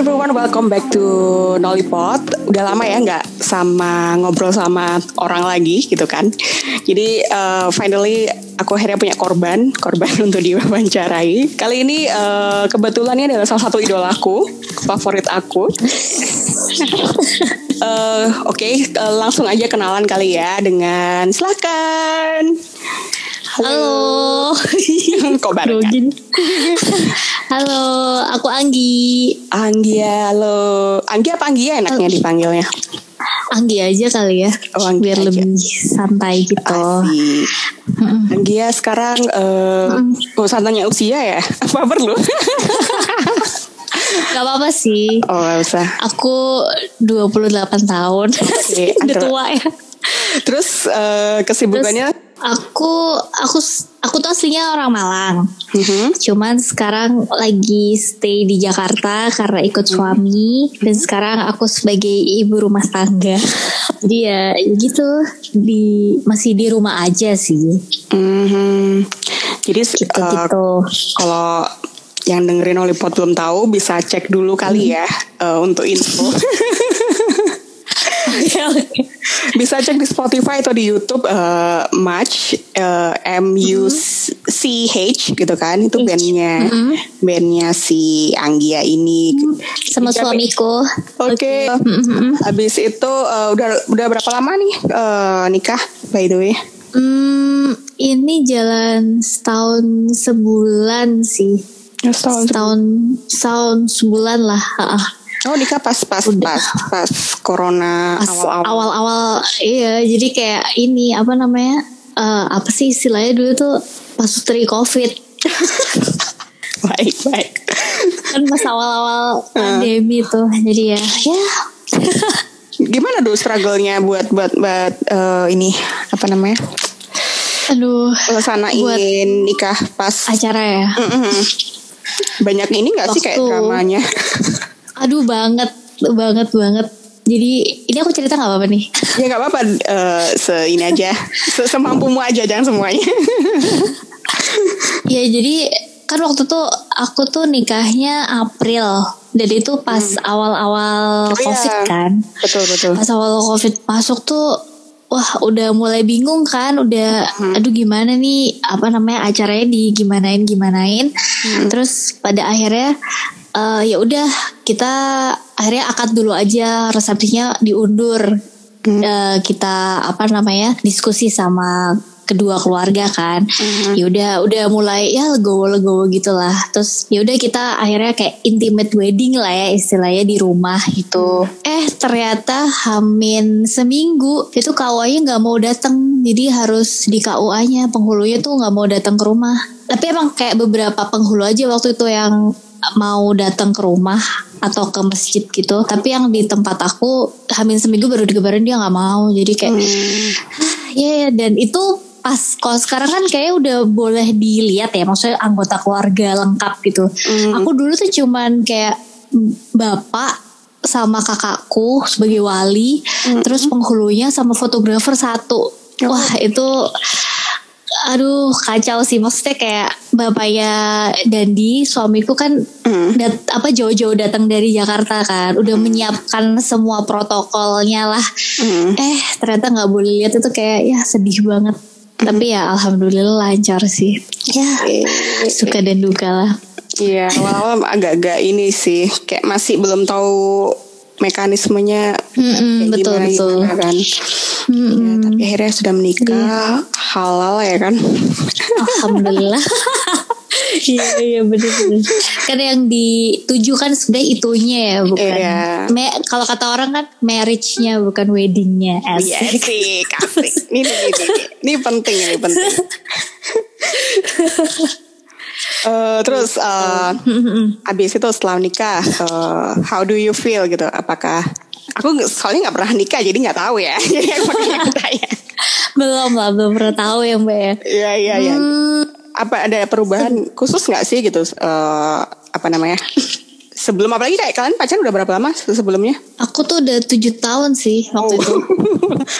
everyone, welcome back to Nollipot. Udah lama ya nggak sama ngobrol sama orang lagi gitu kan. Jadi uh, finally aku akhirnya punya korban, korban untuk diwawancarai. Kali ini uh, kebetulan ini adalah salah satu idolaku, favorit aku. uh, Oke, okay, uh, langsung aja kenalan kali ya dengan silakan. Halo. Kok bareng? halo, aku Anggi. Anggi halo. Anggi apa Anggi ya enaknya dipanggilnya? Anggi aja kali ya. Oh, Anggi biar aja. lebih santai gitu. Asik. Anggi ya sekarang uh, gak usah tanya usia ya. Apa perlu? Gak apa-apa sih. oh, gak usah. Aku 28 tahun. Oke, Udah tua ya. Terus uh, kesibukannya Aku aku aku tuh aslinya orang Malang. Mhm. Cuman sekarang lagi stay di Jakarta karena ikut suami dan sekarang aku sebagai ibu rumah tangga. Jadi ya gitu di masih di rumah aja sih. Mhm. Jadi uh, Gitu-gitu. kalau yang dengerin Olipot belum tahu bisa cek dulu kali ya uh, untuk info. bisa cek di Spotify atau di YouTube uh, Match uh, M U C H gitu kan itu bandnya bandnya si Anggia ini. Sama Iya, suamiku. Oke. Habis itu uh, udah udah berapa lama nih uh, nikah by the way? Hmm, ini jalan setahun sebulan sih. Setahun. Setahun setahun sebulan lah. Oh nikah pas pas pas pas corona awal-awal. awal-awal iya jadi kayak ini apa namanya eh, apa sih istilahnya dulu tuh pas dari covid Baik baik. kan pas awal-awal pandemi tuh jadi ya ya Gimana dulu struggle-nya buat buat buat eh, ini apa namanya? aduh Pelesanain nikah pas acara ya Mm-mm. banyak ini nggak sih kayak Waktu- dramanya? Aduh banget banget banget jadi ini aku cerita nggak apa-apa nih ya nggak apa-apa eh, se ini aja se semampumu aja jangan semuanya. Ya jadi kan waktu tuh aku tuh nikahnya April dan itu pas awal-awal Oh, iya. covid kan. betul betul. Pas awal covid masuk tuh wah udah mulai bingung kan, udah aduh gimana nih apa namanya acaranya di gimanain gimanain. Terus pada akhirnya eh, ya udah kita akhirnya akad dulu aja resepsinya diundur. Eh, kita apa namanya diskusi sama kedua keluarga kan. Ya udah udah mulai ya legowo legowo gitulah. Terus ya udah kita akhirnya kayak intimate wedding lah ya istilahnya di rumah gitu. Eh ternyata hamin seminggu itu KUA-nya nggak mau datang jadi harus di KUA-nya penghulunya tuh nggak mau datang ke rumah. Tapi emang kayak beberapa penghulu aja waktu itu yang mau datang ke rumah atau ke masjid gitu tapi yang di tempat aku hamin seminggu baru dikabarin dia nggak mau. Jadi kayak Ya, ya, dan itu pas kalau sekarang kan kayak udah boleh dilihat ya, maksudnya anggota keluarga lengkap gitu. Aku dulu tuh cuman kayak bapak sama kakakku sebagai wali, terus penghulunya sama fotografer satu. Wah itu aduh kacau sih. Maksudnya kayak bapaknya Dandi suamiku kan dat- apa jauh-jauh datang dari Jakarta kan. Udah menyiapkan semua protokolnya lah. Eh ternyata nggak boleh lihat itu kayak ya sedih banget. Tapi ya alhamdulillah lancar sih. Ya suka dan duka lah. Iya awal-awal agak-agak ini sih. Kayak masih belum tahu mekanismenya kayak betul gimana, betul gimana kan. Ya, tapi akhirnya sudah menikah halal ya kan. Alhamdulillah. Iya iya bener-bener. Kan yang dituju kan sebenarnya itunya ya bukan. Iya. Me- kalau kata orang kan marriage-nya bukan wedding-nya. Iya Asik. sih kasih. Ini, ini, ini, ini, ini penting ini penting. Eh, terus eh, abis itu setelah nikah, eh, how do you feel gitu? Apakah aku soalnya nggak pernah nikah jadi nggak tahu ya. Jadi aku makanya tanya. belum lah belum pernah tahu ya mbak ya. Iya iya iya. Hmm, Apa ada perubahan khusus nggak sih gitu? eh, apa namanya? Sebelum apalagi kayak kalian pacaran udah berapa lama se- sebelumnya? aku tuh udah tujuh tahun sih waktu itu.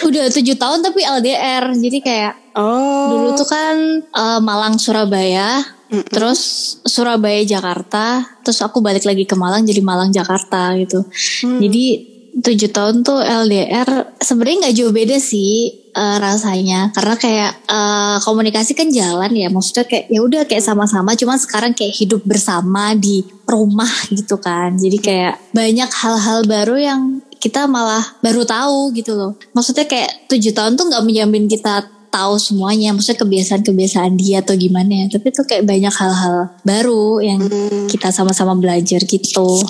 udah tujuh tahun tapi LDR. Jadi kayak Oh. dulu tuh kan eh, Malang Surabaya terus Surabaya Jakarta, terus aku balik lagi ke Malang jadi Malang Jakarta gitu. Hmm. Jadi tujuh tahun tuh LDR sebenarnya nggak jauh beda sih eh, rasanya karena kayak eh, komunikasi kan jalan ya maksudnya kayak ya udah kayak sama-sama cuman sekarang kayak hidup bersama di rumah gitu kan jadi kayak banyak hal-hal baru yang kita malah baru tahu gitu loh maksudnya kayak tujuh tahun tuh nggak menjamin kita tahu semuanya maksudnya kebiasaan-kebiasaan dia atau gimana ya tapi tuh kayak banyak hal-hal baru yang kita sama-sama belajar gitu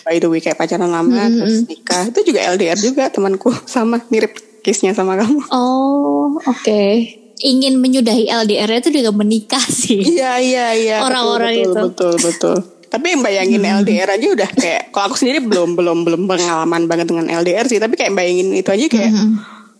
By the way kayak pacaran lama terus nikah itu juga LDR juga temanku sama mirip case-nya sama kamu. Oh, oke. Ingin menyudahi LDR itu juga menikah sih. Iya iya iya. Orang-orang itu. Betul betul. Tapi bayangin LDR aja udah kayak kalau aku sendiri belum belum belum pengalaman banget dengan LDR sih. Tapi kayak bayangin itu aja kayak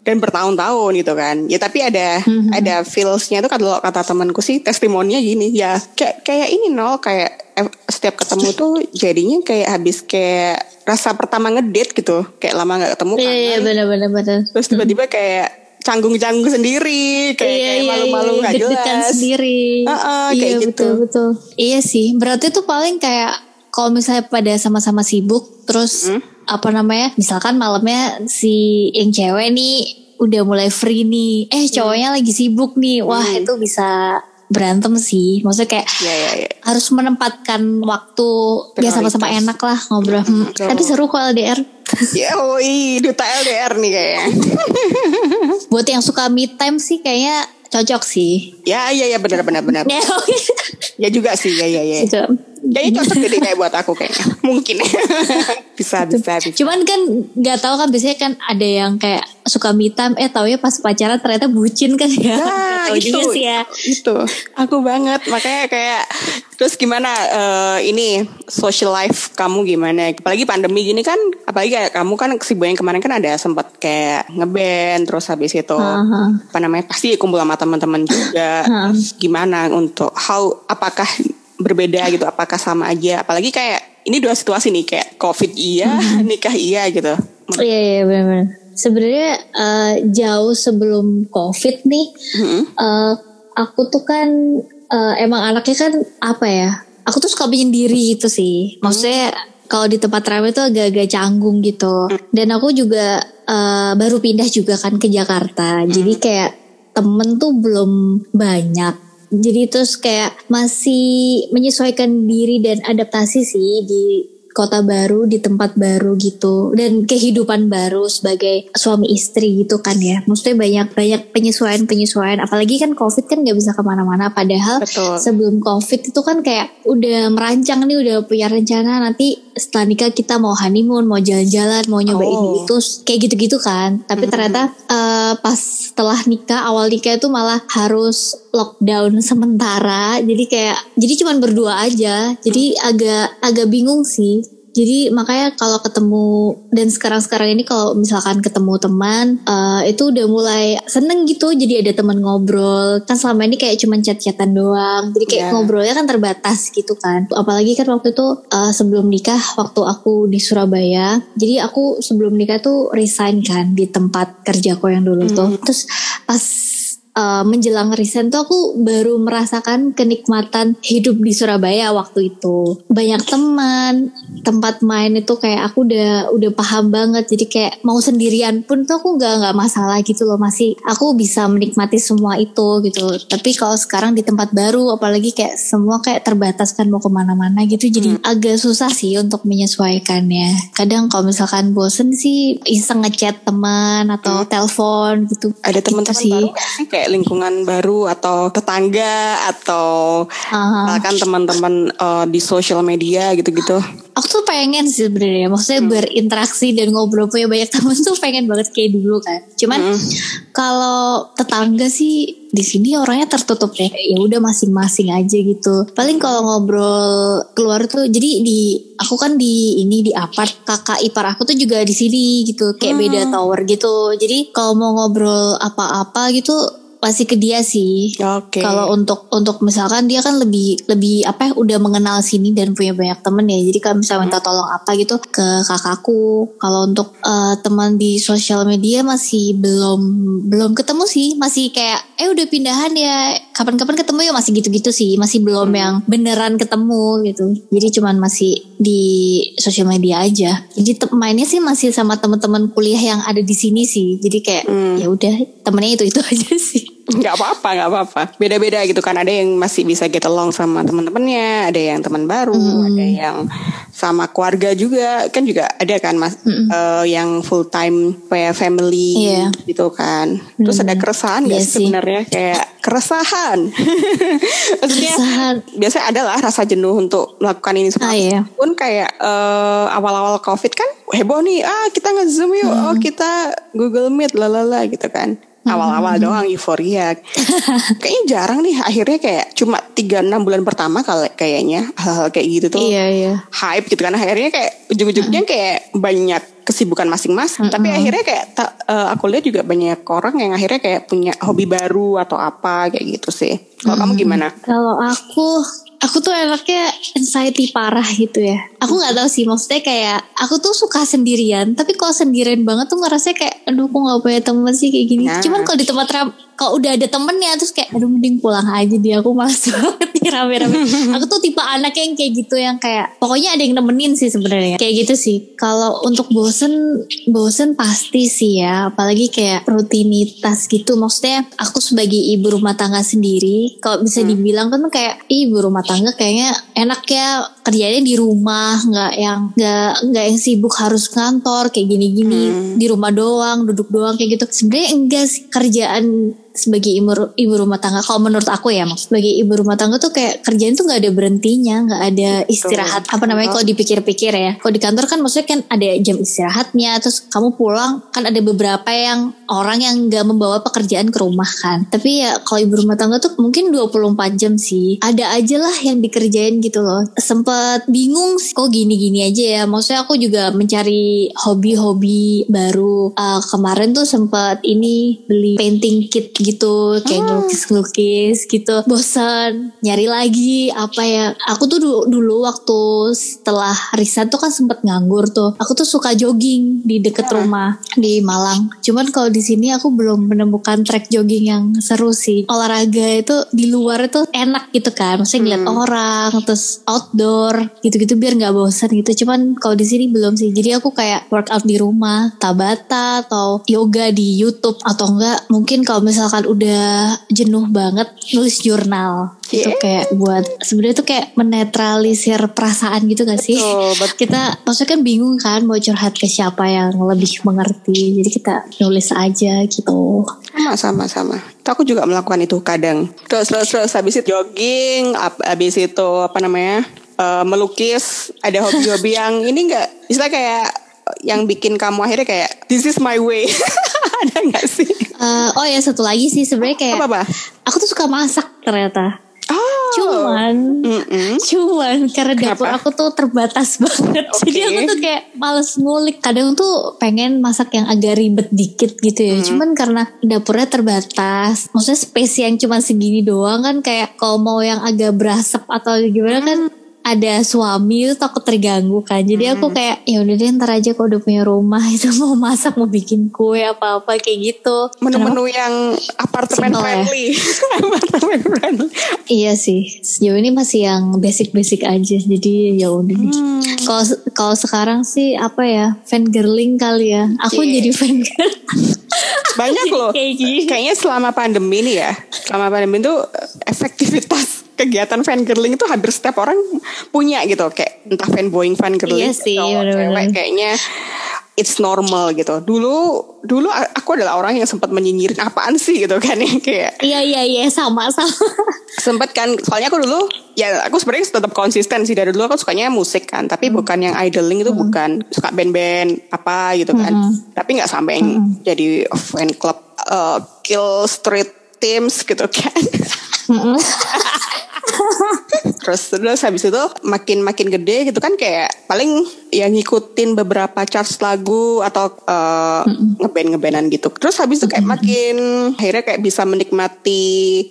dan bertahun-tahun gitu kan. Ya tapi ada ada feelsnya tuh kalau kata temanku sih testimoninya gini ya kayak kayak ini nol kayak setiap ketemu tuh jadinya kayak habis kayak rasa pertama ngedate gitu kayak lama nggak ketemu Iya, kan iya benar-benar benar. terus tiba-tiba kayak canggung-canggung sendiri kayak, Iya, kayak iya, malu-malu iya, nggak deg-degan jelas sendiri. Heeh, iya kayak gitu. betul betul. Iya sih. Berarti tuh paling kayak kalau misalnya pada sama-sama sibuk, terus Hmm? Apa namanya? Misalkan malamnya si yang cewek nih udah mulai free nih, eh Hmm. cowoknya lagi sibuk nih, wah itu bisa berantem sih. Maksudnya kayak Iya iya iya. harus menempatkan waktu ya sama-sama enak lah ngobrol. Hmm, betul. Tapi seru kok LDR. Ya, oi, duta LDR nih kayaknya. Buat yang suka me time sih kayaknya cocok sih. ya, iya, iya, benar, benar, benar. Ya. Ya juga sih, ya, ya, ya. Gitu. Kayaknya cocok deh kayak buat aku kayaknya. Mungkin. bisa, bisa, bisa. Cuman kan nggak tahu kan biasanya kan ada yang kayak suka me time eh tau ya pas pacaran ternyata bucin kan ya. Nah, itu, juga sih ya. itu. Aku banget. Makanya kayak, terus gimana eh, ini social life kamu gimana? Apalagi pandemi gini kan, apalagi kayak kamu kan kesibukan kemarin kan ada sempat kayak ngeband, terus habis itu Aha. apa namanya pasti kumpul sama teman-teman juga. Terus gimana untuk how apakah berbeda gitu? Apakah sama aja? Apalagi kayak ini dua situasi nih kayak covid iya, nikah iya gitu. Iya iya benar-benar. Sebenarnya eh, jauh sebelum covid nih, Mm-mm. eh, aku tuh kan eh, emang anaknya kan apa ya? Aku tuh suka menyendiri gitu sih. Maksudnya kalau di tempat ramai tuh agak-agak canggung gitu. Dan aku juga eh, baru pindah juga kan ke Jakarta. Jadi kayak temen tuh belum banyak. Jadi terus kayak masih menyesuaikan diri dan adaptasi sih di kota baru di tempat baru gitu. Dan kehidupan baru sebagai suami istri gitu kan ya. Maksudnya banyak banyak penyesuaian penyesuaian apalagi kan covid kan nggak bisa ke mana-mana. Padahal Betul. sebelum covid itu kan kayak udah merancang nih udah punya rencana. Nanti setelah nikah kita mau honeymoon mau jalan-jalan mau nyoba ini Oh. itu kayak gitu-gitu kan. Tapi ternyata eh, pas setelah nikah awal nikah itu malah harus lockdown sementara jadi kayak jadi cuman berdua aja jadi agak agak bingung sih. Jadi makanya kalau ketemu dan sekarang-sekarang ini kalau misalkan ketemu teman eh, itu udah mulai seneng gitu jadi ada teman ngobrol. Kan selama ini kayak cuman chat-chatan doang jadi kayak Iya. ngobrolnya kan terbatas gitu kan. Apalagi kan waktu itu eh, sebelum nikah waktu aku di Surabaya jadi aku sebelum nikah tuh resign kan di tempat kerjaku yang dulu tuh. Terus pas uh, menjelang resign tuh aku baru merasakan kenikmatan hidup di Surabaya waktu itu. Banyak teman, tempat main itu kayak aku udah udah paham banget. Jadi kayak mau sendirian pun tuh aku nggak nggak masalah gitu loh. Masih aku bisa menikmati semua itu gitu. Tapi kalau sekarang di tempat baru, apalagi kayak semua kayak terbatas kan mau ke mana-mana gitu. Jadi agak susah sih untuk menyesuaikannya. Kadang kalau misalkan bosen sih iseng ngechat teman atau telepon gitu. Ada Gitu teman-teman sih. baru nggak sih kayak lingkungan baru atau tetangga atau misalkan teman-teman eh, di sosial media gitu-gitu. Aku tuh pengen sih sebenarnya, maksudnya berinteraksi dan ngobrol punya banyak teman tuh pengen banget kayak dulu kan. Cuman kalau tetangga sih di sini orangnya tertutup deh. Ya udah masing-masing aja gitu. Paling kalau ngobrol keluar tuh, jadi di aku kan di ini di apart kakak ipar aku tuh juga di sini gitu, kayak beda tower gitu. Jadi kalau mau ngobrol apa-apa gitu masih ke dia sih. Oke. Kalau untuk untuk misalkan dia kan lebih lebih apa ya udah mengenal sini dan punya banyak temen ya. Jadi kalau misalnya minta tolong apa gitu ke kakakku. Kalau untuk eh, teman di sosial media masih belum belum ketemu sih. Masih kayak eh udah pindahan ya. Kapan-kapan ketemu ya masih gitu-gitu sih. Masih belum yang beneran ketemu gitu. Jadi cuman masih di sosial media aja. Jadi mainnya sih masih sama teman-teman kuliah yang ada di sini sih. Jadi kayak ya udah temennya itu itu aja sih. Nggak apa-apa nggak apa-apa. Beda-beda gitu kan. Ada yang masih bisa get along sama teman-temannya ada yang teman baru ada yang sama keluarga juga. Kan juga ada kan mas? Eh, yang full time kayak family Iya. gitu kan. Terus ada keresahan nggak sih sih. sebenarnya? Kayak keresahan. Maksudnya Keresahan. biasanya ada lah rasa jenuh untuk melakukan ini semua. Ah, iya. pun kayak eh, awal-awal covid kan heboh nih ah kita nge zoom yuk oh kita google meet lalala gitu kan awal-awal doang euforia. Kayaknya jarang nih akhirnya kayak cuma tiga enam bulan pertama kali kayaknya hal-hal kayak gitu tuh Iya iya. hype gitu kan. Akhirnya kayak ujung-ujungnya kayak banyak kesibukan masing-masing tapi akhirnya kayak ta- eh, aku lihat juga banyak orang yang akhirnya kayak punya hobi baru atau apa kayak gitu sih. Kalau kamu gimana? Kalau aku aku tuh anaknya anxiety parah gitu ya. Aku nggak tahu sih maksudnya kayak aku tuh suka sendirian, tapi kalau sendirian banget tuh ngerasa kayak aduh aku nggak punya temen sih kayak gini. Nah. Cuman kalau di tempat ram kalau udah ada temennya terus kayak aduh mending pulang aja dia aku males banget nih rame-rame. aku tuh tipe anak yang kayak gitu yang kayak pokoknya ada yang nemenin sih sebenarnya. Kayak gitu sih. Kalau untuk bosen bosen pasti sih ya, apalagi kayak rutinitas gitu. Maksudnya aku sebagai ibu rumah tangga sendiri, kalau bisa dibilang kan kayak "Ih, ibu rumah tangga kayaknya enak ya kerjanya di rumah, nggak yang nggak nggak yang sibuk harus kantor kayak gini-gini di rumah doang, duduk doang kayak gitu. Sebenarnya enggak sih kerjaan sebagai ibu, ibu rumah tangga. Kalau menurut aku ya Mas, sebagai ibu rumah tangga tuh kayak kerjaan tuh nggak ada berhentinya nggak ada istirahat. Apa namanya kalau dipikir-pikir ya. Kalau di kantor kan maksudnya kan ada jam istirahatnya terus kamu pulang kan ada beberapa yang orang yang nggak membawa pekerjaan ke rumah kan. Tapi ya kalau ibu rumah tangga tuh mungkin 24 jam sih. Ada aja lah yang dikerjain gitu loh. Sempet bingung sih, kok gini-gini aja ya. Maksudnya aku juga mencari hobi-hobi baru. Eh, kemarin tuh sempet ini beli painting kit gitu kayak ngelukis-ngelukis gitu. Bosan nyari lagi apa ya. Aku tuh dulu, dulu waktu setelah riset tuh kan sempet nganggur tuh. Aku tuh suka jogging di deket rumah di Malang. Cuman kalau di sini aku belum menemukan track jogging yang seru sih. Olahraga itu di luar itu enak gitu kan. Maksudnya ngeliat orang terus outdoor gitu-gitu biar nggak bosan gitu. Cuman kalau di sini belum sih. Jadi aku kayak workout di rumah tabata atau yoga di YouTube atau enggak. Mungkin kalau misalkan udah jenuh banget nulis jurnal. Itu Yeah. kayak buat sebenarnya tuh kayak menetralisir perasaan gitu gak sih? Betul, betul. kita maksudnya kan bingung kan mau curhat ke siapa yang lebih mengerti. Jadi kita nulis aja gitu. Sama sama sama. Itu aku juga melakukan itu kadang. Terus terus terus habis itu jogging habis itu apa namanya eh, melukis ada hobi-hobi yang ini enggak istilah kayak yang bikin kamu akhirnya kayak this is my way ada nggak sih? Eh, oh ya satu lagi sih. Sebenarnya kayak apa apa? aku tuh suka masak ternyata. Oh. Cuman Mm-mm. Cuman karena dapur Kenapa? aku tuh terbatas banget. Oke. Jadi aku tuh kayak males ngulik. Kadang tuh pengen masak yang agak ribet dikit gitu ya. Cuman karena dapurnya terbatas. Maksudnya space yang cuma segini doang kan Kayak kalau mau yang agak berasap atau gimana kan ada suami itu takut terganggu kan jadi aku kayak ya udah deh ntar aja kalau udah punya rumah itu mau masak mau bikin kue apa apa kayak gitu menu-menu yang apartemen ya. friendly apartemen friendly Iya sih, sejauh ini masih yang basic-basic aja. Jadi ya udah. Hmm. Kalau kalau sekarang sih apa ya, fan girling kali ya. Aku Iya. jadi fan girl. banyak loh Kayak gini. kayaknya selama pandemi nih ya selama pandemi itu efektivitas kegiatan fangirling itu hampir setiap orang punya gitu. Kayak entah fanboying fangirling Iya sih, cowok, bener-bener. cewek kayaknya it's normal gitu. Dulu dulu aku adalah orang yang sempat menyinyirin apaan sih gitu kan ya kayak Iya iya iya sama sama. sempet kan soalnya aku dulu ya aku sebenarnya tetap konsisten sih. Dari dulu aku sukanya musik kan tapi bukan yang idling itu bukan. Suka band-band apa gitu kan. Tapi nggak sampai yang jadi fan club uh, kill street teams gitu kan terus terus habis itu makin makin gede gitu kan kayak paling ya ngikutin beberapa charts lagu atau uh, ngeband ngebandan gitu. Terus habis itu kayak makin akhirnya kayak bisa menikmati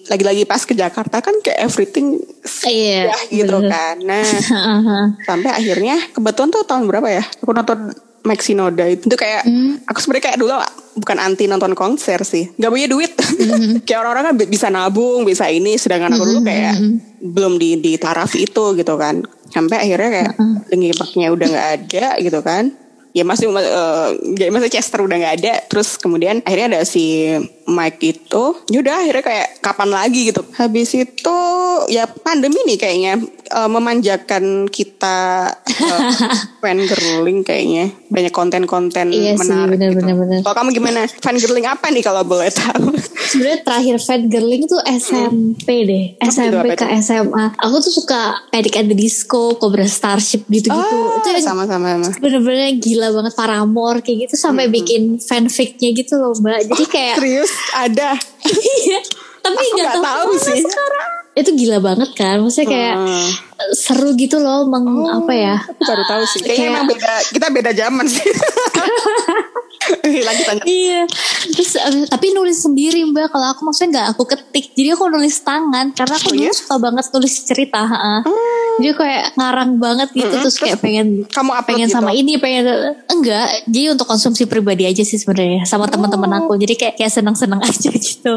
lagi-lagi pas ke Jakarta kan kayak everything Iya, ya gitu bener. kan. Nah sampai akhirnya kebetulan tuh tahun berapa ya? Aku nonton Maxi Noda itu. Itu kayak aku sebenarnya kayak dulu bukan anti nonton konser sih. Nggak punya duit. Kayak orang-orang kan bi- bisa nabung bisa ini sedangkan aku dulu kayak belum di di taraf itu gitu kan. Sampai akhirnya kayak Park-nya udah nggak ada gitu kan. Ya masih eh, ya masih Chester udah nggak ada. Terus kemudian akhirnya ada si Mike itu. Yaudah akhirnya kayak kapan lagi gitu. Habis itu ya pandemi nih kayaknya eh, memanjakan kita uh, fan girling kayaknya banyak konten-konten Iya menarik bener, gitu. bener, bener. kalau kamu gimana fan girling apa nih kalau boleh tahu Sebenarnya terakhir fat girling tuh SMP deh, Apa itu, SMP apa ke itu? SMA. Aku tuh suka Panic at the Disco, Cobra Starship gitu-gitu. Oh, itu sama-sama sama. bener-bener gila banget Paramore kayak gitu sampai bikin fanficnya gitu loh mbak. Jadi kayak serius ada Iya. Tapi Aku nggak tahu, tahu sih. sekarang. Itu gila banget kan. Maksudnya kayak Hmm. Seru gitu loh meng apa ya. Aku baru tahu sih. Kayaknya Kayak- emang beda, kita beda zaman sih. Lanjut lanjut. Iya. Terus eh, tapi nulis sendiri mbak. Kalau aku maksudnya nggak aku ketik. Jadi aku nulis tangan. Karena aku Oh, dulu iya? suka banget nulis cerita. ha. Jadi kayak ngarang banget gitu. Mm-mm. Terus kayak pengen Kamu upload pengen gitu? sama ini pengen enggak. Jadi untuk konsumsi pribadi aja sih sebenarnya sama teman-teman aku. Jadi kayak kayak seneng-seneng aja gitu.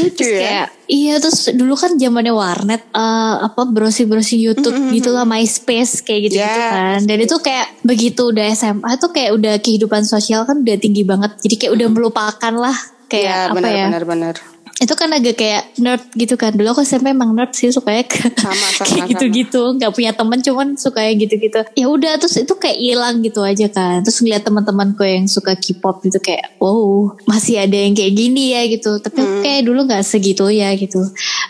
Lucu Terus ya. kayak iya terus dulu kan zamannya warnet eh, apa browsing-browsing YouTube gitu lah MySpace kayak gitu, gitu Yeah. kan. Dan itu kayak begitu udah SMA tuh kayak udah kehidupan sosial kan udah tinggi banget. Jadi kayak udah melupakan lah kayak Iya apa benar ya. benar benar. Itu kan agak kayak nerd gitu kan. Dulu aku SMP emang nerd sih ke Sama sama kayak gitu-gitu. Nggak punya temen cuman suka yang gitu-gitu. Ya udah terus itu kayak hilang gitu aja kan. Terus ngeliat teman-temanku yang suka K-pop gitu kayak wow masih ada yang kayak gini ya gitu. Tapi aku kayak dulu nggak segitu ya gitu.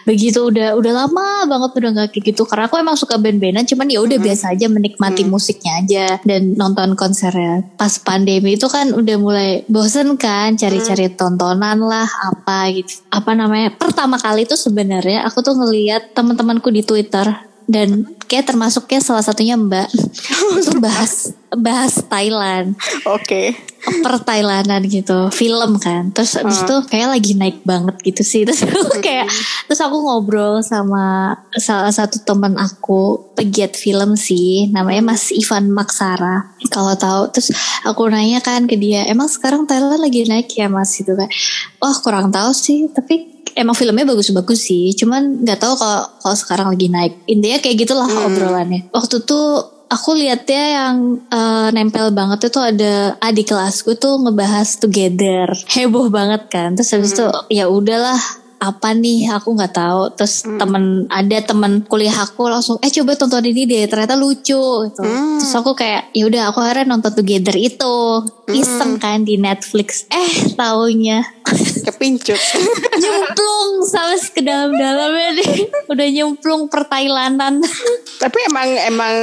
Begitu udah udah lama banget udah nggak kayak gitu. Karena aku emang suka band-bandan cuman ya udah biasa aja menikmati musiknya aja. Dan nonton konsernya. Pas pandemi itu kan udah mulai bosen kan cari-cari tontonan lah apa gitu apa namanya pertama kali itu sebenarnya aku tuh ngeliat teman-temanku di Twitter dan kayak termasuknya salah satunya Mbak itu bahas bahas Thailand. Oke. per Thailandan gitu film kan. Terus abis itu kayak lagi naik banget gitu sih. Terus aku kayak terus aku ngobrol sama salah satu teman aku pegiat film sih. Namanya Mas Ivan Maksara kalau tahu. Terus aku nanya kan ke dia emang sekarang Thailand lagi naik ya Mas? Gitu kan. Wah kurang tahu sih tapi emang filmnya bagus-bagus sih. Cuman nggak tahu kalau kalau sekarang lagi naik. Intinya kayak gitulah obrolannya. Waktu tuh aku lihatnya yang eh, nempel banget itu ada adik kelasku tuh ngebahas together. Heboh banget kan. Terus habis itu ya udahlah apa nih? Aku nggak tahu. Terus temen ada temen kuliah aku langsung eh coba tonton ini deh ternyata lucu gitu. Terus aku kayak ya udah aku akhirnya nonton together itu. Iseng kan di Netflix. Eh taunya. Kepincut. nyemplung sampai ke dalam-dalamnya deh udah nyemplung per Thailandan Tapi emang emang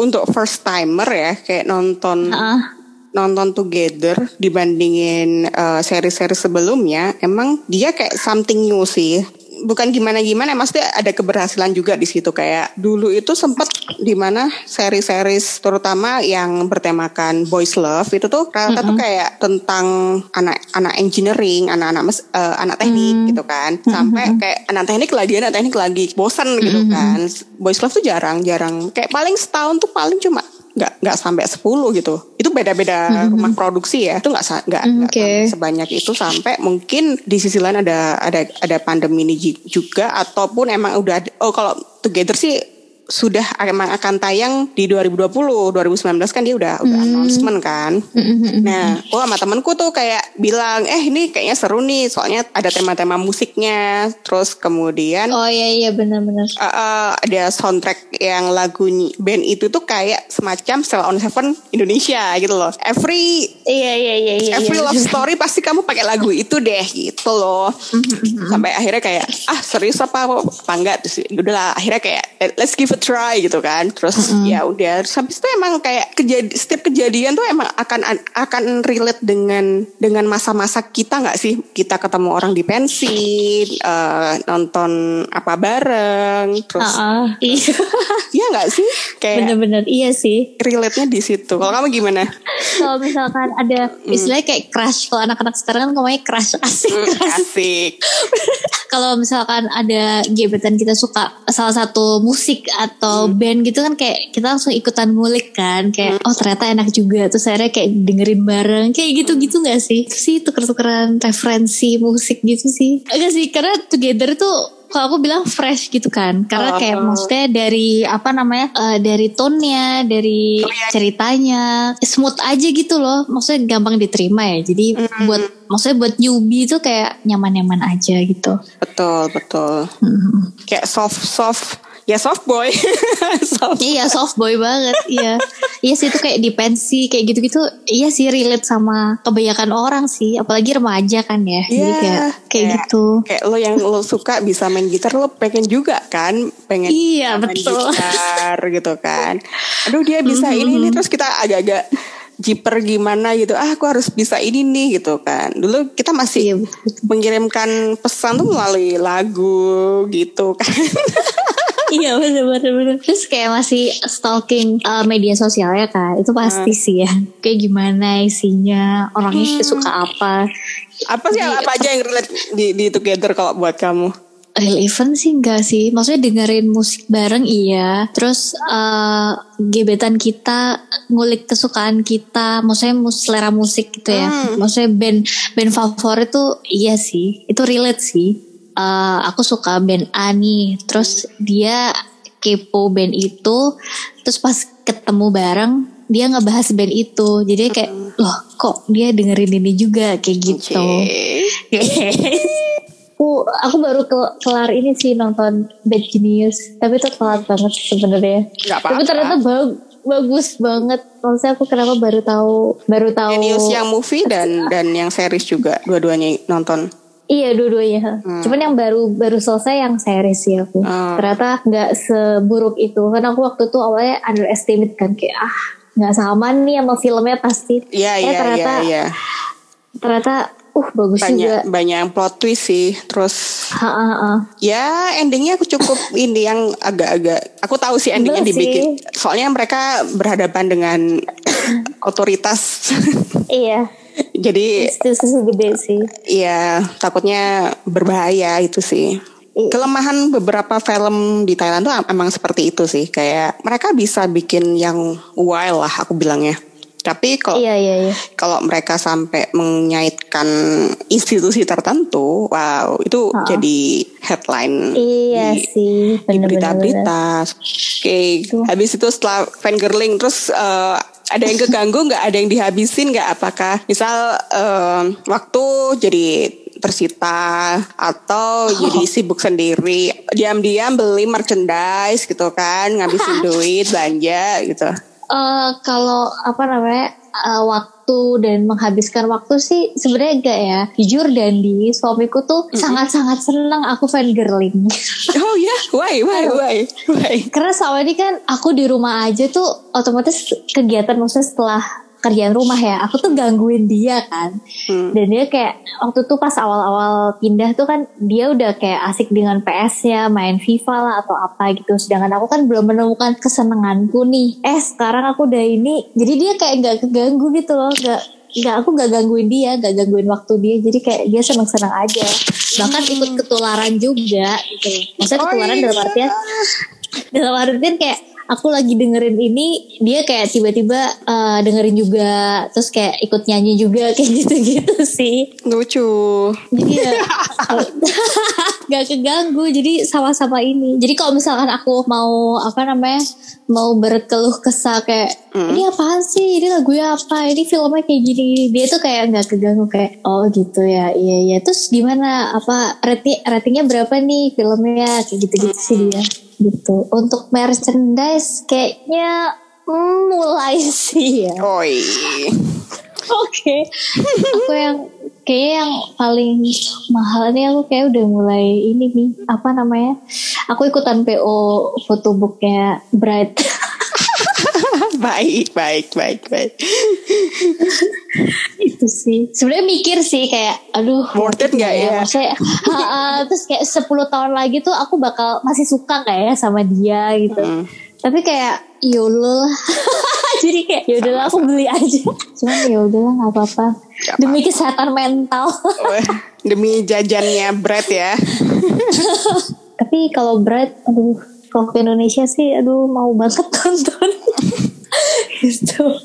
untuk first timer ya kayak nonton Ah. Nonton together dibandingin eh, seri-seri sebelumnya emang dia kayak something new sih. Bukan gimana gimana maksudnya ada keberhasilan juga di situ. Kayak dulu itu sempat di mana seri-seri terutama yang bertemakan boys love itu tuh rata tuh kayak tentang anak anak engineering anak-anak mes- eh, anak teknik gitu kan. Sampai kayak anak teknik lagi anak teknik lagi bosan gitu kan. Boys love tuh jarang jarang. Kayak paling setahun tuh paling cuma nggak nggak sampai 10 gitu. Itu beda-beda rumah produksi ya. Itu nggak nggak oke. sampai sebanyak itu sampai mungkin di sisi lain ada ada ada pandemi ini juga ataupun emang udah oh kalau together sih sudah emang akan tayang di 2020 2019 kan dia udah udah Hmm. announcement kan nah oh sama temanku tuh kayak bilang eh ini kayaknya seru nih soalnya ada tema-tema musiknya terus kemudian oh iya iya benar-benar Uh, uh, ada soundtrack yang lagu band itu tuh kayak semacam Cell on Seven Indonesia gitu loh. Every iya iya iya iya every iya. love story pasti kamu pakai lagu itu deh gitu loh. Sampai akhirnya kayak ah serius apa apa enggak terus udahlah akhirnya kayak let's give it try gitu kan terus ya udah Terus habis itu emang kayak kejadi setiap kejadian tuh emang akan akan relate dengan dengan masa-masa kita nggak sih kita ketemu orang di pensi uh, nonton apa bareng terus Uh-uh. Iya. iya nggak sih kayak Bener-bener iya sih. relate-nya di situ kalau kamu gimana Kalau misalkan ada istilahnya kayak crush. Kalau anak-anak sekarang kan ngomongnya crush asik. Hmm, crush. asik Kalau misalkan ada gebetan kita suka salah satu musik atau band gitu kan kayak kita langsung ikutan ngulik kan. Kayak oh ternyata enak juga. Terus akhirnya kayak dengerin bareng. Kayak gitu-gitu gak sih? Itu sih tuker-tukeran referensi musik gitu sih. Enggak sih karena together tuh kalau aku bilang fresh gitu kan karena kayak Oh. maksudnya dari apa namanya eh, dari tone-nya dari ceritanya smooth aja gitu loh maksudnya gampang diterima ya jadi buat maksudnya buat newbie itu kayak nyaman-nyaman aja gitu betul betul Mhm. kayak soft soft ya soft boy. Soft iya soft boy banget iya. Iya sih itu kayak di pensi kayak gitu-gitu iya sih relate sama kebanyakan orang sih apalagi remaja kan ya. Jadi Iya, kayak kayak gitu. kayak lo yang lo suka bisa main gitar lo pengen juga kan? Pengen Iya, main betul. Gitar gitu kan. Aduh dia bisa ini nih terus kita agak-agak jiper gimana gitu. Ah aku harus bisa ini nih gitu kan. Dulu kita Iya, masih betul. mengirimkan pesan tuh melalui lagu gitu kan Iya bener bener bener. Terus kayak masih stalking uh, media sosialnya kan. Itu pasti sih ya. Kayak gimana isinya, orangnya suka apa. apa sih apa aja yang relate di, di together kalau buat kamu Real event sih enggak sih. Maksudnya dengerin musik bareng iya. Terus uh, gebetan kita ngulik kesukaan kita. Maksudnya mus selera musik gitu ya. Maksudnya band band favorit tuh iya sih. Itu relate sih. Uh, aku suka band A nih. Terus dia kepo band itu. Terus pas ketemu bareng dia ngebahas band itu. Jadi kayak loh kok dia dengerin ini juga kayak gitu. aku aku baru ke- kelar ini sih nonton Bad Genius tapi itu telat banget sebenarnya tapi ternyata bag- bagus banget maksudnya aku kenapa baru tahu baru tahu Genius yang movie dan dan yang series juga dua-duanya nonton iya dua-duanya cuman yang baru baru selesai yang series sih aku Hmm. ternyata nggak seburuk itu karena aku waktu itu awalnya underestimate kan kayak ah nggak sama nih sama filmnya pasti Iya iya ternyata iya iya. ternyata uh bagus juga Banyak banyak yang plot twist sih. Terus ha, ha, ha. ya endingnya aku cukup ini yang agak-agak aku tahu sih endingnya dibikin. sih. Soalnya mereka berhadapan dengan otoritas. iya Jadi institusi gede sih ya takutnya berbahaya itu sih. Iya. Kelemahan beberapa film di Thailand tuh emang seperti itu sih. Kayak mereka bisa bikin yang wild lah aku bilangnya. Tapi kalau iya iya iya kalau mereka sampai mengaitkan institusi tertentu, wow itu jadi headline Iya di, sih, di bener-bener. berita-berita. Oke, habis itu setelah fangirling terus eh, ada yang keganggu nggak? Ada yang dihabisin nggak? Apakah misal eh, waktu jadi tersita atau jadi sibuk sendiri, diam-diam beli merchandise gitu kan, ngabisin duit belanja gitu. Eh, kalau apa namanya eh, waktu dan menghabiskan waktu sih sebenarnya enggak ya. Jujur Dandi, suamiku tuh sangat-sangat senang aku fangirling. Oh ya, why, why, why, why? Karena selama ini kan aku di rumah aja tuh otomatis kegiatan maksudnya setelah kerjaan rumah ya, aku tuh gangguin dia kan. Hmm. Dan dia kayak waktu tuh pas awal-awal pindah tuh kan dia udah kayak asik dengan PS-nya, main FIFA lah atau apa gitu. Sedangkan aku kan belum menemukan kesenanganku nih. Eh sekarang aku udah ini, jadi dia kayak nggak keganggu gitu loh, nggak nggak aku nggak gangguin dia, nggak gangguin waktu dia. Jadi kayak dia senang-senang aja. Bahkan ikut ketularan juga gitu. Maksudnya Oh, ketularan iya. dalam artian dalam artian kayak aku lagi dengerin ini dia kayak tiba-tiba eh, dengerin juga terus kayak ikut nyanyi juga kayak gitu-gitu sih. Lucu. jadi ya nggak keganggu jadi sama-sama ini. Jadi kalau misalkan aku mau apa namanya mau berkeluh kesah kayak ini apaan sih? Ini lagunya apa? Ini filmnya kayak gini dia tuh kayak nggak keganggu kayak oh gitu ya iya iya. Terus gimana? Apa rating ratingnya berapa nih filmnya? Kayak gitu gitu sih dia gitu untuk merchandise kayaknya hmm, mulai sih ya Oi. Oke. aku yang kayaknya yang paling mahal nih aku kayak udah mulai ini nih apa namanya aku ikutan PO fotobooknya Bright baik, baik, baik, baik. itu sih sebenarnya mikir sih kayak aduh Worth it nggak ya? maksudnya ha, ha, terus kayak 10 tahun lagi tuh aku bakal masih suka kayak ya sama dia gitu Hmm. tapi kayak yolo lah jadi kayak yaudahlah aku beli aja cuman yaudahlah nggak apa-apa Nggak demi kesehatan mental Wah, Demi jajannya bread ya. tapi kalau Brad aduh kalau ke Indonesia sih aduh mau banget tonton gitu.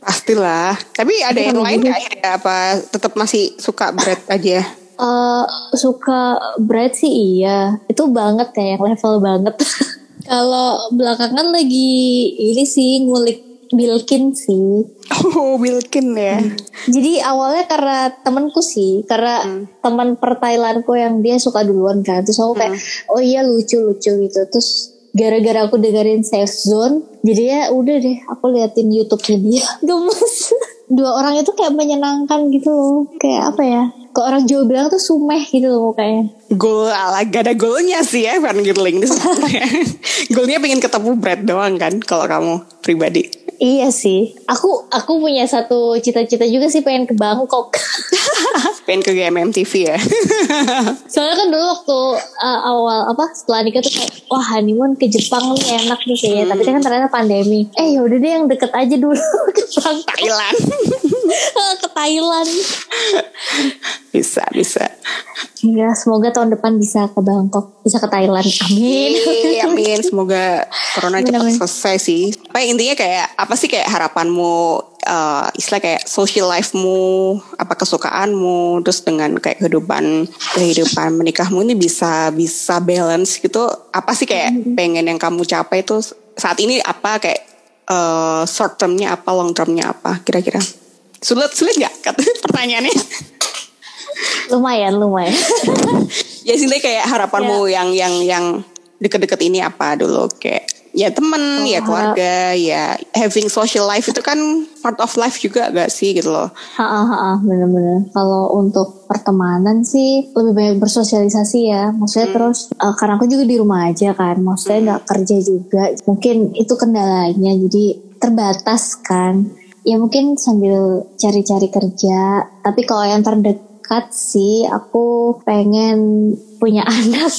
Pastilah. Tapi ada yang lain gitu. akhirnya apa tetap masih suka bread aja? Eh, suka Brad sih iya. Itu banget ya yang level banget. Kalau belakangan lagi ini sih ngulik Bilkin sih. Oh, Wilkin ya. jadi awalnya karena temenku sih karena teman pertailanku yang dia suka duluan kan. Terus aku kayak oh iya lucu lucu gitu. Terus gara-gara aku dengerin Safe Zone jadi ya udah deh aku liatin YouTube-nya dia. Gemes. Dua orang itu kayak menyenangkan gitu loh. Kayak apa ya? Kok orang Jawa bilang tuh sumeh gitu loh kayaknya Gol ala gak ada golnya sih ya Van Girling. Golnya pengen ketemu bread doang kan kalau kamu pribadi. Iya sih, aku aku punya satu cita-cita juga sih pengen ke Bangkok. pengen ke GMMTV ya. Soalnya kan dulu waktu uh, awal apa setelah nikah tuh kayak wah honeymoon ke Jepang nih enak nih kayaknya. Tapi kan ternyata pandemi. Eh yaudah deh yang deket aja dulu ke Bangkok, Thailand. ke Thailand. bisa, bisa. Ya semoga tahun depan bisa ke Bangkok, bisa ke Thailand. Amin. Iya, amin. Semoga corona Amin, cepat amin. selesai sih. Apa intinya kayak apa sih kayak harapanmu eh istilah kayak social life-mu, apa kesukaanmu, terus dengan kayak kehidupan kehidupan menikahmu ini bisa bisa balance gitu. Apa sih kayak pengen yang kamu capai itu saat ini apa kayak eh short termnya apa, long termnya apa kira-kira? Sulit sulit nggak kata pertanyaannya? lumayan, lumayan. ya sih kayak harapanmu yang yang yang deket-deket ini apa dulu kayak ya temen ya Oh, keluarga ya having social life itu kan part of life juga gak sih gitu loh ha bener-bener. Kalau untuk pertemanan sih lebih banyak bersosialisasi ya. Maksudnya terus eh, karena aku juga di rumah aja kan. Maksudnya nggak kerja juga. Mungkin itu kendalanya. Jadi terbatas kan. Ya mungkin sambil cari-cari kerja. Tapi kalau yang terdekat sih aku pengen punya anak.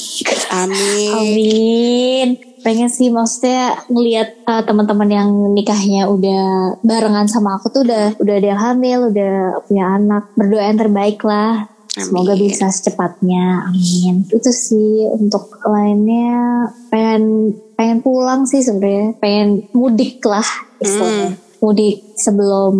amin Amin. Pengen sih maksudnya ngelihat uh, teman-teman yang nikahnya udah barengan sama aku tuh udah udah ada yang hamil, udah punya anak. Berdoa yang terbaik lah. Semoga Amin. bisa secepatnya. Amin. Itu sih untuk lainnya pengen pengen pulang sih sebenarnya. Pengen mudik lah istilahnya. Mudik sebelum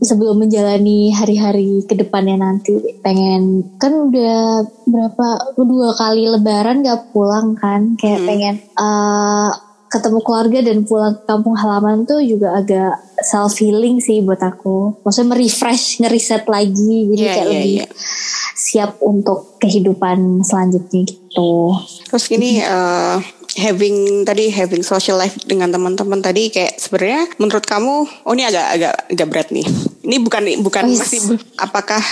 sebelum menjalani hari-hari ke depannya nanti pengen kan udah berapa dua kali lebaran gak pulang kan? Kayak pengen eh, ketemu keluarga dan pulang ke kampung halaman tuh juga agak self healing sih buat aku. Maksudnya merefresh ngeriset lagi jadi Iya, kayak iya, lebih iya. siap untuk kehidupan selanjutnya gitu. Terus gini eh, having tadi having social life dengan teman-teman tadi kayak sebenarnya menurut kamu oh ini agak agak agak berat nih ini bukan bukan Wis. masih apakah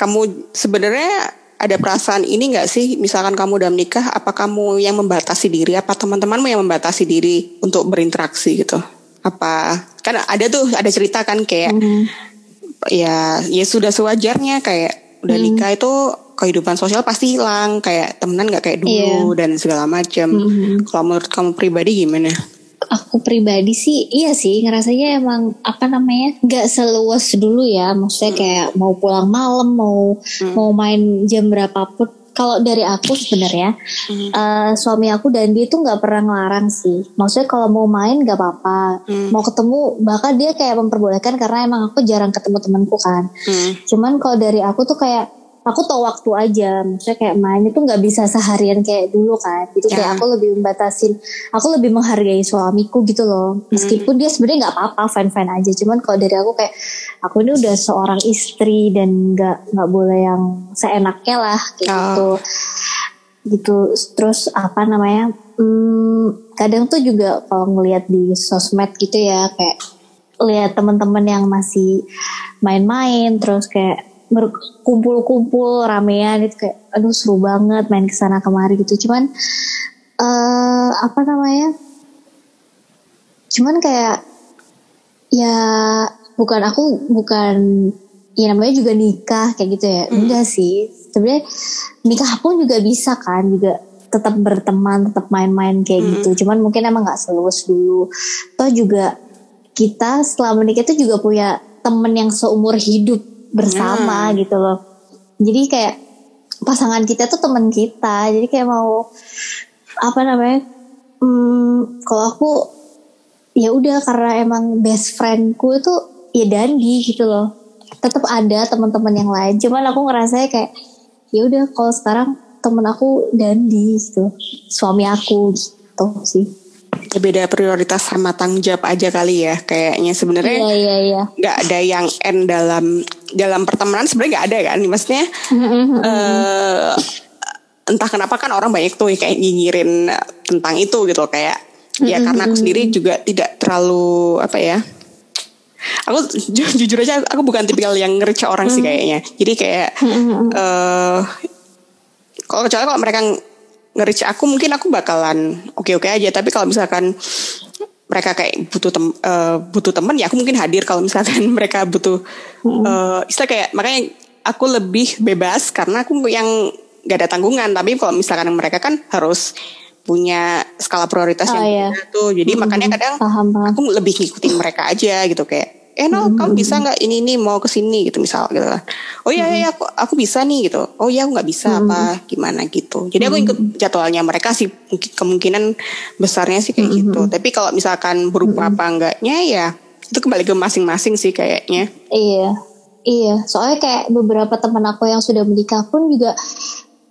kamu sebenarnya ada perasaan ini nggak sih misalkan kamu udah menikah apa kamu yang membatasi diri apa teman-temanmu yang membatasi diri untuk berinteraksi gitu apa kan ada tuh ada cerita kan kayak Hmm. ya ya sudah sewajarnya kayak udah Hmm. nikah itu kehidupan sosial pasti hilang kayak temenan nggak kayak dulu dan segala macam Hmm. kalau menurut kamu pribadi gimana? Aku pribadi sih iya sih ngerasanya emang apa namanya nggak seluas dulu ya. Maksudnya kayak mau pulang malam mau mau main jam berapapun. Kalau dari aku sebenarnya eh, suami aku dan dia tuh nggak pernah ngelarang sih. Maksudnya kalau mau main nggak apa-apa. Mau ketemu bahkan dia kayak memperbolehkan karena emang aku jarang ketemu temanku kan. Hmm. cuman kalau dari aku tuh kayak aku tahu waktu aja maksudnya kayak main itu nggak bisa seharian kayak dulu kan. Jadi kayak Ya. aku lebih membatasin aku lebih menghargai suamiku gitu loh. Meskipun dia sebenarnya nggak apa-apa fine fine aja. Cuman kalau dari aku kayak aku ini udah seorang istri dan nggak nggak boleh yang seenaknya lah kayak Oh. gitu. Gitu. Terus apa namanya? Hmm, kadang tuh juga kalau ngelihat di sosmed gitu ya kayak lihat teman-teman yang masih main-main terus kayak berkumpul-kumpul ramean itu kayak aduh seru banget main ke sana kemari gitu. Cuman uh, apa namanya cuman kayak ya bukan aku bukan ya namanya juga nikah kayak gitu ya. Mm. enggak sih. Sebenarnya nikah pun juga bisa kan juga tetap berteman tetap main-main kayak mm. gitu. Cuman mungkin emang nggak seluas dulu. Toh juga kita setelah menikah itu juga punya temen yang seumur hidup bersama mm. gitu loh. Jadi kayak pasangan kita tuh teman kita. Jadi kayak mau apa namanya hmm, kalau aku ya udah karena emang best friendku itu ya Dandi gitu loh. Tetap ada teman-teman yang lain. Cuman aku ngerasa kayak ya udah kalau sekarang temen aku Dandi gitu. Suami aku gitu sih beda prioritas sama tanggung jawab aja kali ya kayaknya. Sebenarnya iya, iya, iya. nggak ada yang end dalam dalam pertemanan sebenarnya nggak ada kan? Maksudnya uh, entah kenapa kan orang banyak tuh kayak nyinyirin tentang itu gitu kayak ya karena aku sendiri juga tidak terlalu apa ya aku ju jujur aja aku bukan tipikal yang ngerica orang sih kayaknya. Jadi kayak uh, kalau kecuali kalau mereka ngerica aku mungkin aku bakalan oke oke aja tapi kalau misalkan mereka kayak butuh tem uh, butuh teman ya aku mungkin hadir kalau misalkan mereka butuh uh, istilah kayak makanya aku lebih bebas karena aku yang gak ada tanggungan tapi kalau misalkan mereka kan harus punya skala prioritas oh, yang iya. tuh jadi mm-hmm. makanya kadang paham, paham. aku lebih ngikutin mereka aja gitu kayak eh no mm-hmm. kamu bisa nggak ini nih mau ke sini gitu misal gitu kan oh iya mm-hmm. ya aku aku bisa nih gitu oh iya aku nggak bisa mm-hmm. apa gimana gitu jadi aku ikut jadwalnya mereka sih kemungkinan besarnya sih kayak mm-hmm. gitu tapi kalau misalkan berupa mm-hmm. apa enggaknya ya itu kembali ke masing-masing sih kayaknya iya iya soalnya kayak beberapa teman aku yang sudah menikah pun juga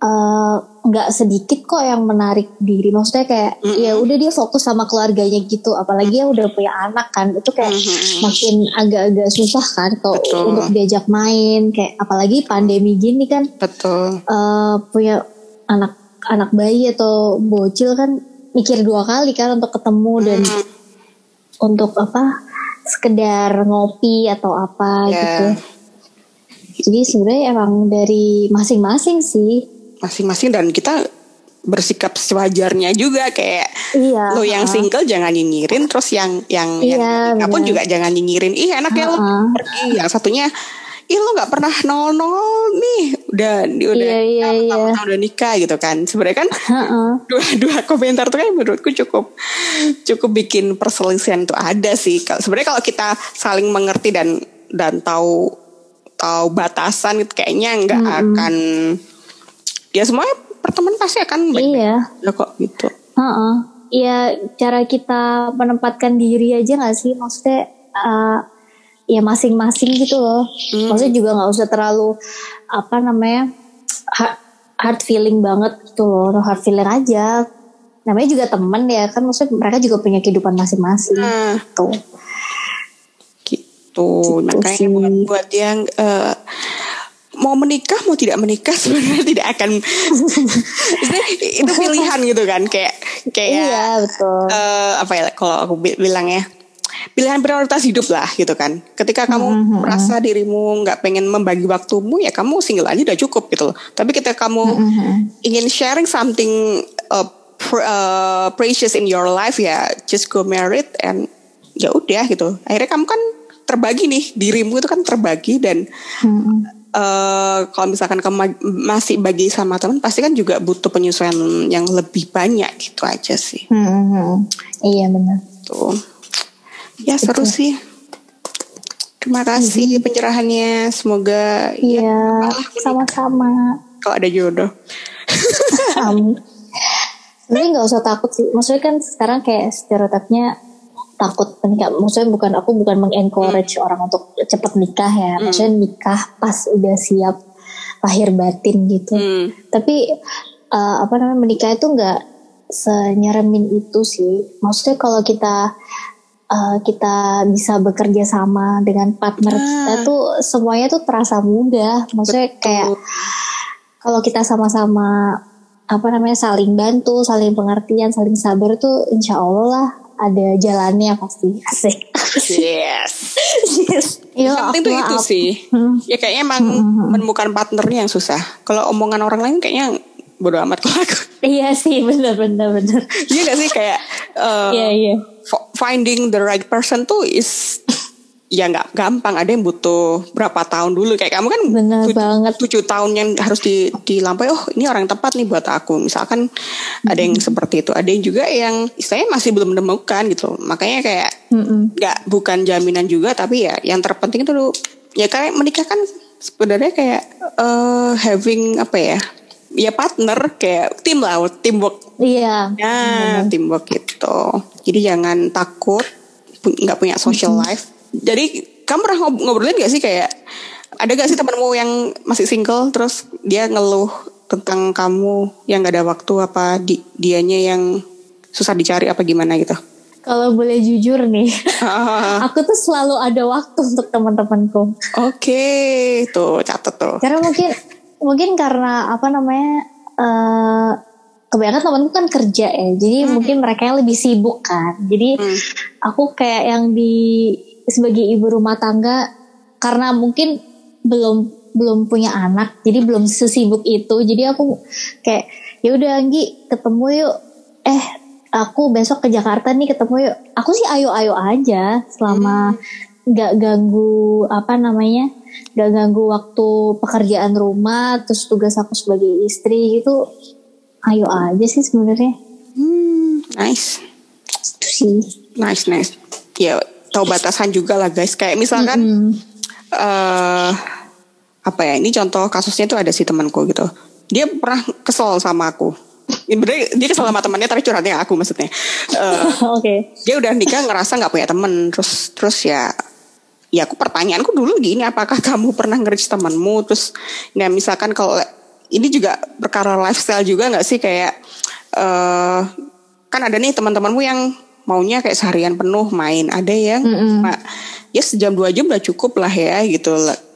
Eh, nggak sedikit kok yang menarik diri maksudnya kayak mm -hmm. ya udah dia fokus sama keluarganya gitu apalagi yang udah punya anak kan itu kayak mm -hmm. makin agak-agak susah kan kalau untuk diajak main kayak apalagi pandemi gini kan betul uh, punya anak anak bayi atau bocil kan mikir dua kali kan untuk ketemu dan mm -hmm. untuk apa sekedar ngopi atau apa yeah. gitu jadi sebenarnya emang dari masing-masing sih masing-masing dan kita bersikap sewajarnya juga kayak iya, lo yang single jangan nyinyirin terus yang yang iya, yang pun juga jangan nyinyirin ih enak ya uh -uh. lo pergi yang satunya ih lo nggak pernah nol nol nih udah udah iya, iya, iya. udah nikah gitu kan sebenarnya kan uh -uh. dua dua komentar tuh kan menurutku cukup cukup bikin perselisihan tuh ada sih sebenarnya kalau kita saling mengerti dan dan tahu tahu batasan itu kayaknya nggak mm -hmm. akan ya semuanya pertemuan pasti akan baik iya. ya kok gitu. Uh -uh. ya cara kita menempatkan diri aja gak sih? Maksudnya uh, ya masing-masing gitu loh. Hmm. maksudnya juga nggak usah terlalu apa namanya hard feeling banget gitu loh. Hard feeling aja. Namanya juga temen ya kan maksudnya mereka juga punya kehidupan masing-masing. Hmm. gitu. Gitu, gitu makanya buat, buat yang uh, mau menikah mau tidak menikah sebenarnya tidak akan itu pilihan gitu kan kayak kayak iya, betul. Uh, apa ya kalau aku bilang ya pilihan prioritas hidup lah gitu kan ketika kamu mm -hmm. merasa dirimu nggak pengen membagi waktumu ya kamu single aja udah cukup gitu loh tapi ketika kamu mm -hmm. ingin sharing something uh, pr uh, precious in your life ya just go married and ya udah gitu akhirnya kamu kan terbagi nih dirimu itu kan terbagi dan mm -hmm Uh, kalau misalkan kamu masih bagi sama teman pasti kan juga butuh penyesuaian yang lebih banyak gitu aja sih. Hmm, hmm, hmm. iya benar. Tuh. Ya Betul. seru sih. Terima kasih hmm. pencerahannya. Semoga ya, iya ya, sama-sama. Kalau ada jodoh. Amin. Sebenarnya nggak usah takut sih. Maksudnya kan sekarang kayak stereotipnya takut menikah maksudnya bukan aku bukan mengencourage hmm. orang untuk cepat nikah ya hmm. maksudnya nikah pas udah siap lahir batin gitu hmm. tapi uh, apa namanya menikah itu nggak senyeremin itu sih maksudnya kalau kita uh, kita bisa bekerja sama dengan partner nah. kita tuh semuanya tuh terasa mudah maksudnya Betul. kayak kalau kita sama-sama apa namanya saling bantu saling pengertian saling sabar tuh insya Allah lah ada jalannya pasti asik. Yes. yes. Yo, yang penting tuh itu up. sih. Ya kayaknya emang menemukan partnernya yang susah. Kalau omongan orang lain kayaknya bodo amat kalau aku. Iya sih bener bener bener. Iya gak sih kayak uh, Iya iya. fo- finding the right person tuh is ya nggak gampang. Ada yang butuh berapa tahun dulu. Kayak kamu kan Bener tujuh, banget. tujuh tahun yang harus di, dilampaui. Oh ini orang tepat nih buat aku. Misalkan ada yang seperti itu. Ada yang juga yang istilahnya masih belum menemukan gitu. Makanya kayak nggak bukan jaminan juga tapi ya yang terpenting itu dulu ya kayak menikah kan sebenarnya kayak eh, having apa ya ya partner kayak tim lah teamwork Iya. ya teamwork gitu jadi jangan takut nggak punya social life jadi kamu pernah ngob- ngobrolin gak sih kayak ada gak sih temanmu yang masih single terus dia ngeluh tentang kamu yang gak ada waktu apa di, dianya yang susah dicari apa gimana gitu Kalau boleh jujur nih, aku tuh selalu ada waktu untuk teman-temanku. Oke, tuh catat tuh. Karena mungkin mungkin karena apa namanya eh kebanyakan temanku kan kerja ya, jadi mungkin mereka yang lebih sibuk kan. Jadi Hmm. aku kayak yang di sebagai ibu rumah tangga karena mungkin belum belum punya anak, jadi belum sesibuk itu. Jadi aku kayak ya udah Anggi ketemu yuk. Eh aku besok ke Jakarta nih ketemu yuk. Aku sih ayo-ayo aja selama nggak ganggu apa namanya nggak ganggu waktu pekerjaan rumah terus tugas aku sebagai istri gitu ayo aja sih sebenarnya Hmm, nice, itu sih nice, nice. Ya, tahu batasan juga lah guys. Kayak misalkan Mm-mm. eh apa ya? Ini contoh kasusnya tuh ada si temanku gitu. Dia pernah kesel sama aku. Ini bener, dia kesel sama temannya tapi curhatnya aku maksudnya. Eh, oke dia udah nikah ngerasa nggak punya temen terus terus ya ya aku pertanyaanku dulu gini apakah kamu pernah nge temanmu terus ya misalkan kalau ini juga perkara lifestyle juga nggak sih kayak eh kan ada nih teman-temanmu yang maunya kayak seharian penuh main. Ada yang Mm-mm. ma- ya sejam dua jam udah cukup lah ya gitu.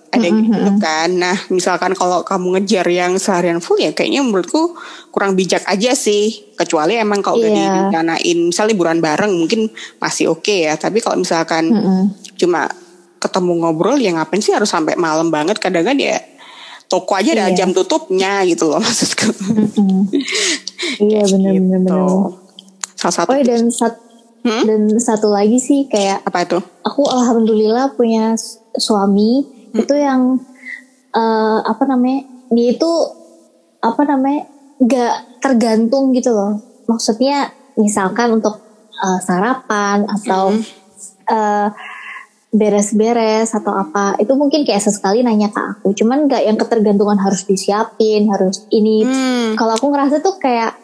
Ada yang gitu kan. Nah misalkan kalau kamu ngejar yang seharian full ya kayaknya menurutku kurang bijak aja sih. Kecuali emang kalau udah Iya. direncanain misal liburan bareng mungkin masih oke ya. Tapi kalau misalkan Mm-mm. cuma ketemu ngobrol ya ngapain sih harus sampai malam banget? Kadang kan ya toko aja ada Iya. jam tutupnya gitu loh maksudku. Iya benar-benar Gitu. benar salah satu oh dan sat Hmm? dan satu lagi sih kayak apa itu? aku alhamdulillah punya suami itu yang eh, apa namanya dia itu apa namanya nggak tergantung gitu loh. Maksudnya misalkan untuk eh, sarapan atau eh, beres-beres atau apa itu mungkin kayak sesekali nanya ke aku. Cuman nggak yang ketergantungan harus disiapin harus ini. Hmm. kalau aku ngerasa tuh kayak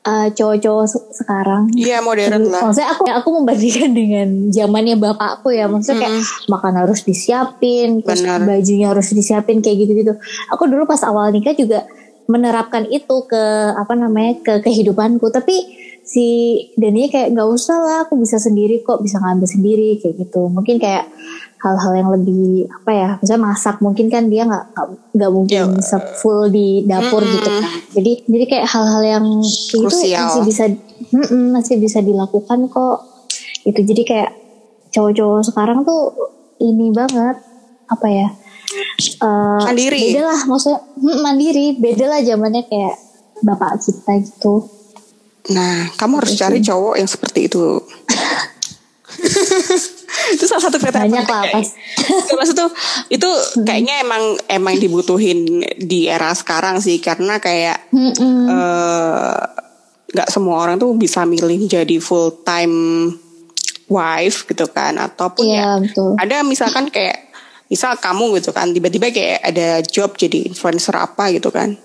eh, cowok-cowok se- sekarang Iya modern lah Maksudnya aku aku membandingkan dengan zamannya bapakku ya. Maksudnya kayak makan harus disiapin, terus Benar. bajunya harus disiapin kayak gitu-gitu. Aku dulu pas awal nikah juga menerapkan itu ke apa namanya ke kehidupanku. Tapi si Dani kayak nggak usah lah, aku bisa sendiri kok, bisa ngambil sendiri kayak gitu. Mungkin kayak hal-hal yang lebih apa ya, misalnya masak. Mungkin kan dia nggak nggak- mungkin Ya. bisa full di dapur gitu kan. Jadi jadi kayak hal-hal yang gitu Krusial. masih bisa Mm-mm, masih bisa dilakukan kok. Itu jadi kayak cowok-cowok sekarang tuh ini banget apa ya eh, Mandiri. beda lah. Maksudnya mm, mandiri. Beda lah zamannya kayak bapak kita gitu. Nah kamu harus cari cowok yang seperti itu itu salah satu kriteria banyak lah pas maksud tuh itu kayaknya emang emang dibutuhin di era sekarang sih karena kayak eh, nggak semua orang tuh bisa milih jadi full time wife gitu kan ataupun ya iya betul. ada misalkan kayak misal kamu gitu kan tiba-tiba kayak ada job jadi influencer apa gitu kan.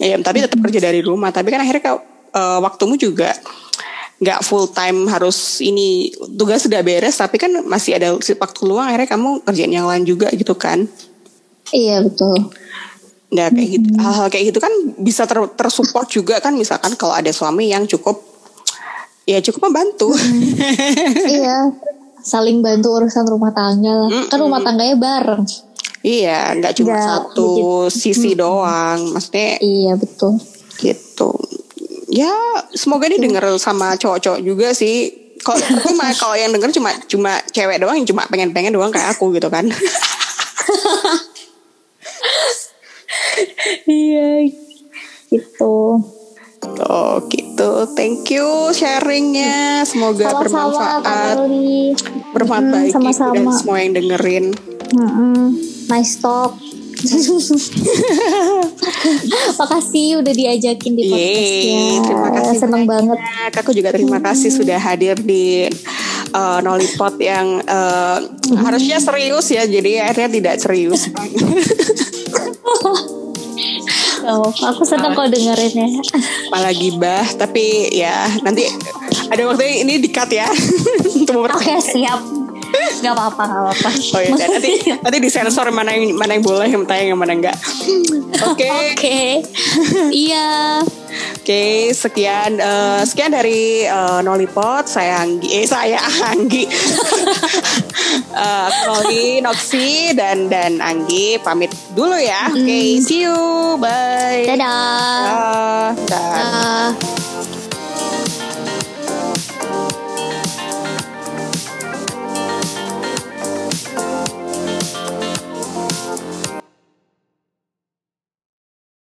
Ya tapi tetap kerja dari rumah tapi kan akhirnya kau, eh, waktumu juga nggak full time harus ini tugas sudah beres tapi kan masih ada waktu luang akhirnya kamu kerjaan yang lain juga gitu kan? Iya betul. Nah kayak gitu hal-hal kayak gitu kan bisa ter tersupport juga kan misalkan kalau ada suami yang cukup ya cukup membantu. Iya saling bantu urusan rumah tangga lah. Kan rumah tangganya bareng. Iya nggak cuma Nggak satu sisi doang maksudnya iya betul. gitu ya semoga ini denger sama cowok-cowok juga sih Kalau cuma kalau yang denger cuma cuma cewek doang yang cuma pengen-pengen doang kayak aku gitu kan. iya gitu Oh gitu, thank you sharingnya. Semoga sama-sama bermanfaat, Loli. bermanfaat Hmm, bagi ibu dan sama-sama. semua yang dengerin. Mm-mm. nice talk Makasih udah diajakin di podcastnya. Yeay, terima kasih Seneng banget. Aku juga terima kasih sudah hadir di uh, Nollypot yang uh, harusnya serius ya, jadi akhirnya tidak serius. Oh, aku seneng kok dengerinnya. Malah gibah, tapi ya nanti ada waktunya ini dikat ya. Oke siap. Gak apa-apa, gak apa-apa. Oh iya, dan nanti nanti disensor mana yang mana yang boleh yang tayang yang mana enggak. Oke. Oke. Iya. Oke, sekian eh, sekian dari eh, Nollypot. Saya Anggi, eh saya Anggi. Eh, Noli, Noxi dan dan Anggi pamit dulu ya. Oke, see you. Bye. Dadah. Dah. Dah. Dadah.